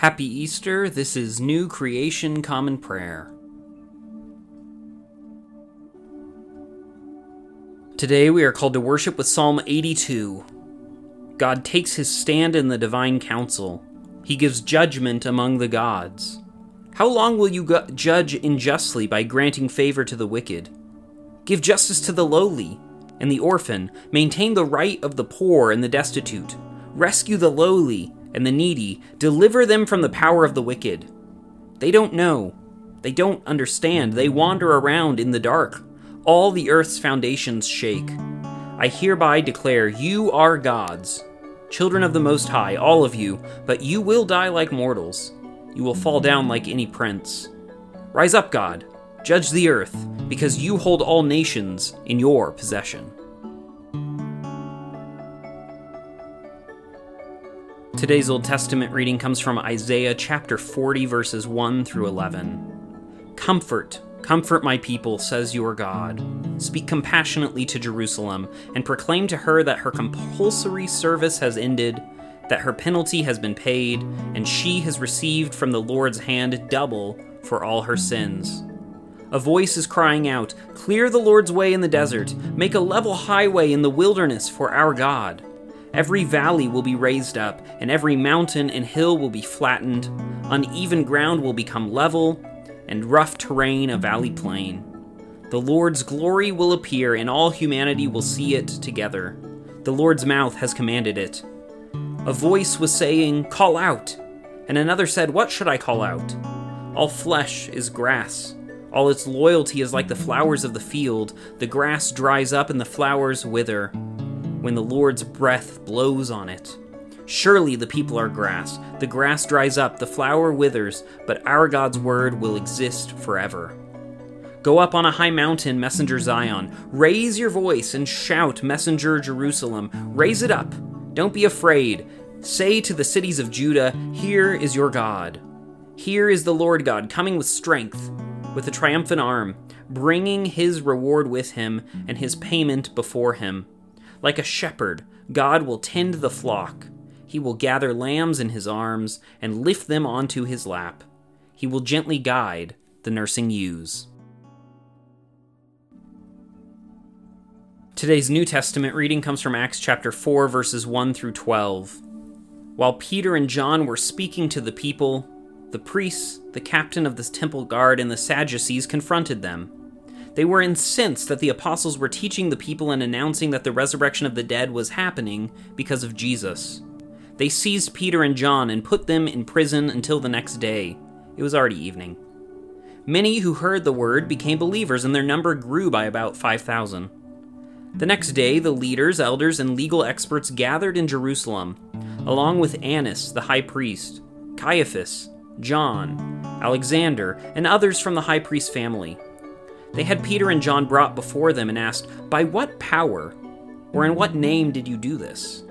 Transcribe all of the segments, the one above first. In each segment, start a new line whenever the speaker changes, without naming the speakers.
Happy Easter. This is New Creation Common Prayer. Today we are called to worship with Psalm 82. God takes his stand in the divine council. He gives judgment among the gods. How long will you go- judge unjustly by granting favor to the wicked? Give justice to the lowly and the orphan. Maintain the right of the poor and the destitute. Rescue the lowly and the needy, deliver them from the power of the wicked. They don't know. They don't understand. They wander around in the dark. All the earth's foundations shake. I hereby declare you are gods, children of the Most High, all of you, but you will die like mortals. You will fall down like any prince. Rise up, God, judge the earth, because you hold all nations in your possession. Today's Old Testament reading comes from Isaiah chapter 40, verses 1 through 11. Comfort, comfort my people, says your God. Speak compassionately to Jerusalem, and proclaim to her that her compulsory service has ended, that her penalty has been paid, and she has received from the Lord's hand double for all her sins. A voice is crying out, Clear the Lord's way in the desert, make a level highway in the wilderness for our God. Every valley will be raised up, and every mountain and hill will be flattened. Uneven ground will become level, and rough terrain a valley plain. The Lord's glory will appear, and all humanity will see it together. The Lord's mouth has commanded it. A voice was saying, Call out! And another said, What should I call out? All flesh is grass. All its loyalty is like the flowers of the field. The grass dries up and the flowers wither when the Lord's breath blows on it. Surely the people are grass. The grass dries up, the flower withers, but our God's word will exist forever. Go up on a high mountain, messenger Zion. Raise your voice and shout, messenger Jerusalem. Raise it up. Don't be afraid. Say to the cities of Judah, Here is your God. Here is the Lord God, coming with strength, with a triumphant arm, bringing his reward with him and his payment before him. Like a shepherd, God will tend the flock. He will gather lambs in his arms and lift them onto his lap. He will gently guide the nursing ewes. Today's New Testament reading comes from Acts chapter 4, verses 1 through 12. While Peter and John were speaking to the people, the priests, the captain of the temple guard, and the Sadducees confronted them. They were incensed that the apostles were teaching the people and announcing that the resurrection of the dead was happening because of Jesus. They seized Peter and John and put them in prison until the next day. It was already evening. Many who heard the word became believers, and their number grew by about 5,000. The next day, the leaders, elders, and legal experts gathered in Jerusalem, along with Annas, the high priest, Caiaphas, John, Alexander, and others from the high priest family. They had Peter and John brought before them and asked, By what power or in what name did you do this?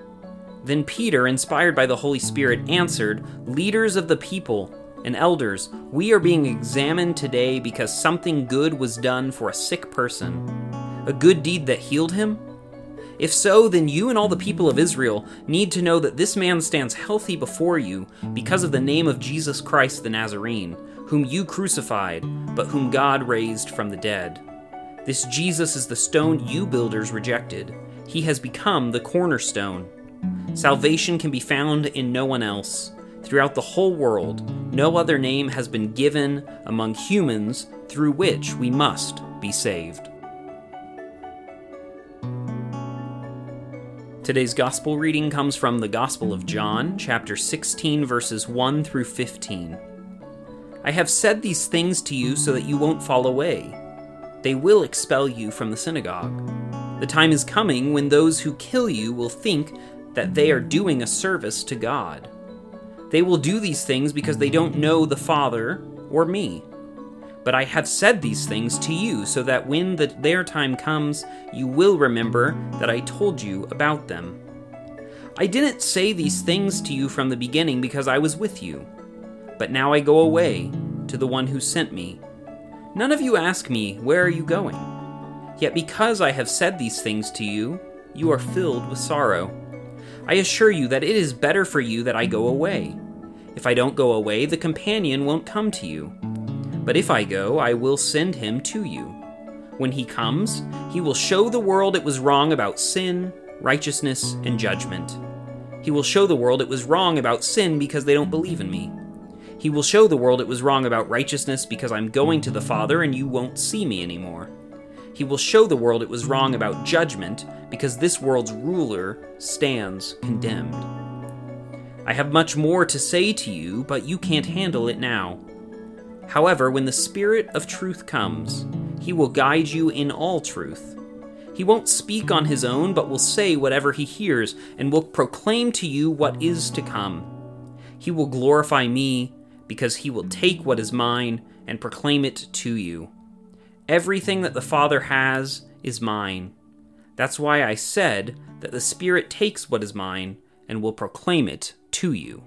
Then Peter, inspired by the Holy Spirit, answered, Leaders of the people and elders, we are being examined today because something good was done for a sick person. A good deed that healed him? If so, then you and all the people of Israel need to know that this man stands healthy before you because of the name of Jesus Christ the Nazarene whom you crucified, but whom God raised from the dead. This Jesus is the stone you builders rejected. He has become the cornerstone. Salvation can be found in no one else. Throughout the whole world, no other name has been given among humans through which we must be saved. Today's gospel reading comes from the Gospel of John, chapter 16, verses 1 through 15. I have said these things to you so that you won't fall away. They will expel you from the synagogue. The time is coming when those who kill you will think that they are doing a service to God. They will do these things because they don't know the Father or me. But I have said these things to you so that when the, their time comes, you will remember that I told you about them. I didn't say these things to you from the beginning because I was with you. But now I go away to the one who sent me. None of you ask me, Where are you going? Yet because I have said these things to you, you are filled with sorrow. I assure you that it is better for you that I go away. If I don't go away, the companion won't come to you. But if I go, I will send him to you. When he comes, he will show the world it was wrong about sin, righteousness, and judgment. He will show the world it was wrong about sin because they don't believe in me. He will show the world it was wrong about righteousness because I'm going to the Father and you won't see me anymore. He will show the world it was wrong about judgment because this world's ruler stands condemned. I have much more to say to you, but you can't handle it now. However, when the Spirit of truth comes, he will guide you in all truth. He won't speak on his own, but will say whatever he hears, and will proclaim to you what is to come. He will glorify me, because he will take what is mine and proclaim it to you. Everything that the Father has is mine. That's why I said that the Spirit takes what is mine and will proclaim it to you.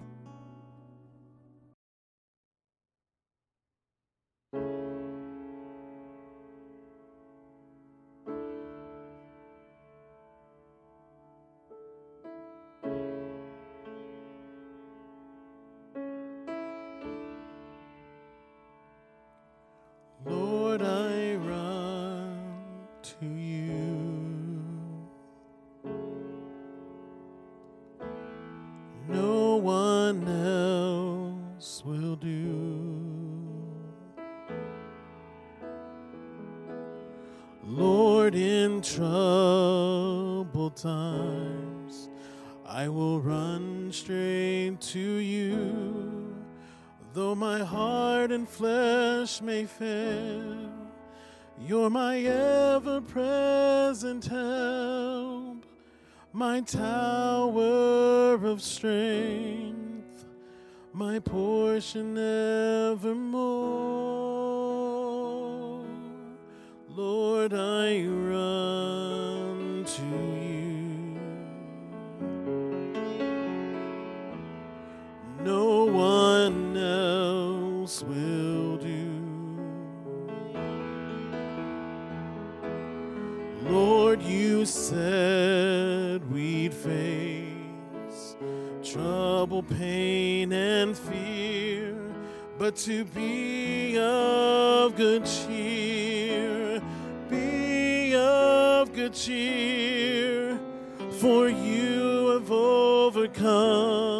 I will run straight to you. Though my heart and flesh may fail, you're my ever present help, my tower of strength, my portion evermore. Lord, I run No one else will do. Lord, you said we'd face trouble, pain, and fear, but to be of good cheer, be of good cheer, for you have overcome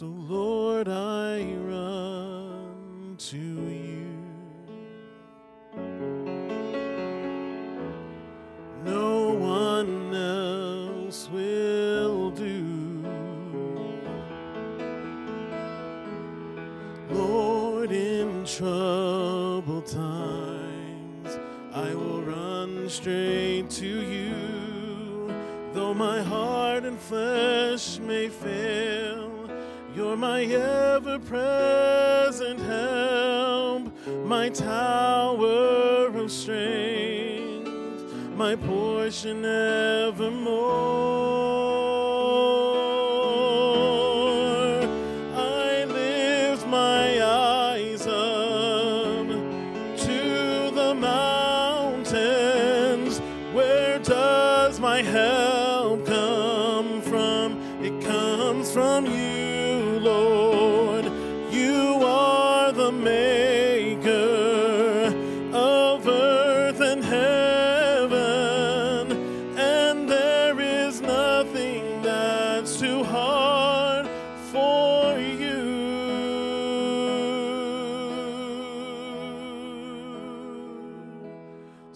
So, Lord, I run to you. No one else will do. Lord, in troubled times, I will run straight to you. Though my heart and flesh may fail, you're my ever present help, my tower of strength, my portion evermore. I lift my eyes up to the mountains. Where does my help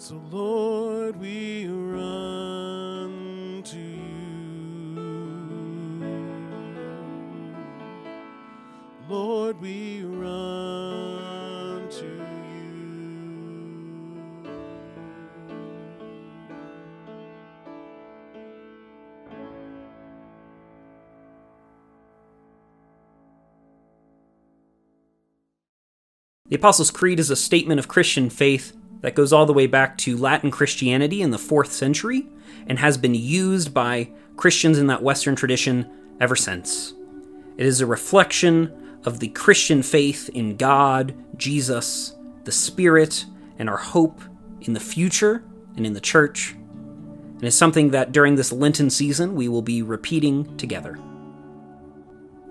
So, Lord, we run to you. Lord, we run to you.
The Apostles' Creed is a statement of Christian faith that goes all the way back to Latin Christianity in the 4th century and has been used by Christians in that Western tradition ever since. It is a reflection of the Christian faith in God, Jesus, the Spirit, and our hope in the future and in the church, and is something that during this Lenten season we will be repeating together.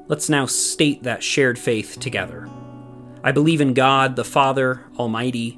Let's now state that shared faith together. I believe in God, the Father Almighty,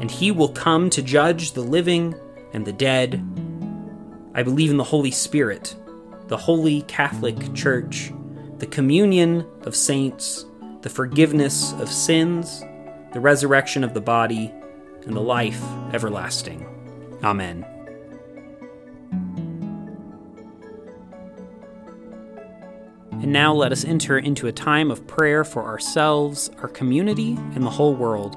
and he will come to judge the living and the dead. I believe in the Holy Spirit, the Holy Catholic Church, the communion of saints, the forgiveness of sins, the resurrection of the body, and the life everlasting. Amen. And now let us enter into a time of prayer for ourselves, our community, and the whole world.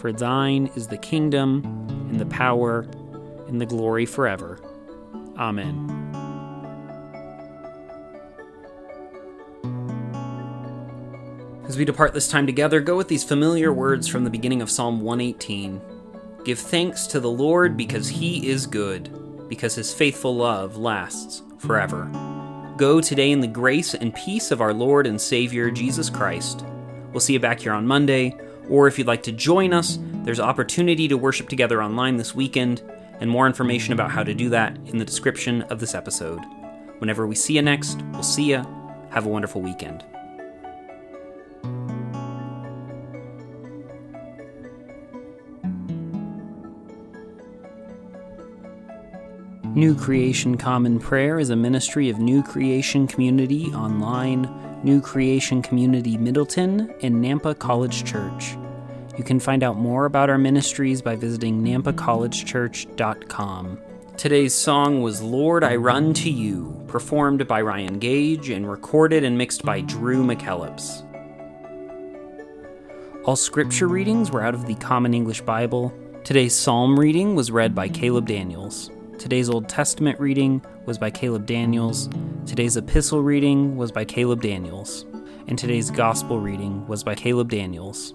For thine is the kingdom, and the power, and the glory forever. Amen. As we depart this time together, go with these familiar words from the beginning of Psalm 118 Give thanks to the Lord because he is good, because his faithful love lasts forever. Go today in the grace and peace of our Lord and Savior, Jesus Christ. We'll see you back here on Monday or if you'd like to join us, there's opportunity to worship together online this weekend, and more information about how to do that in the description of this episode. Whenever we see you next, we'll see you. Have a wonderful weekend. New Creation Common Prayer is a ministry of New Creation Community Online, New Creation Community Middleton, and Nampa College Church. You can find out more about our ministries by visiting nampacollegechurch.com. Today's song was Lord, I Run to You, performed by Ryan Gage and recorded and mixed by Drew McKellips. All scripture readings were out of the Common English Bible. Today's psalm reading was read by Caleb Daniels. Today's Old Testament reading was by Caleb Daniels. Today's epistle reading was by Caleb Daniels. And today's gospel reading was by Caleb Daniels.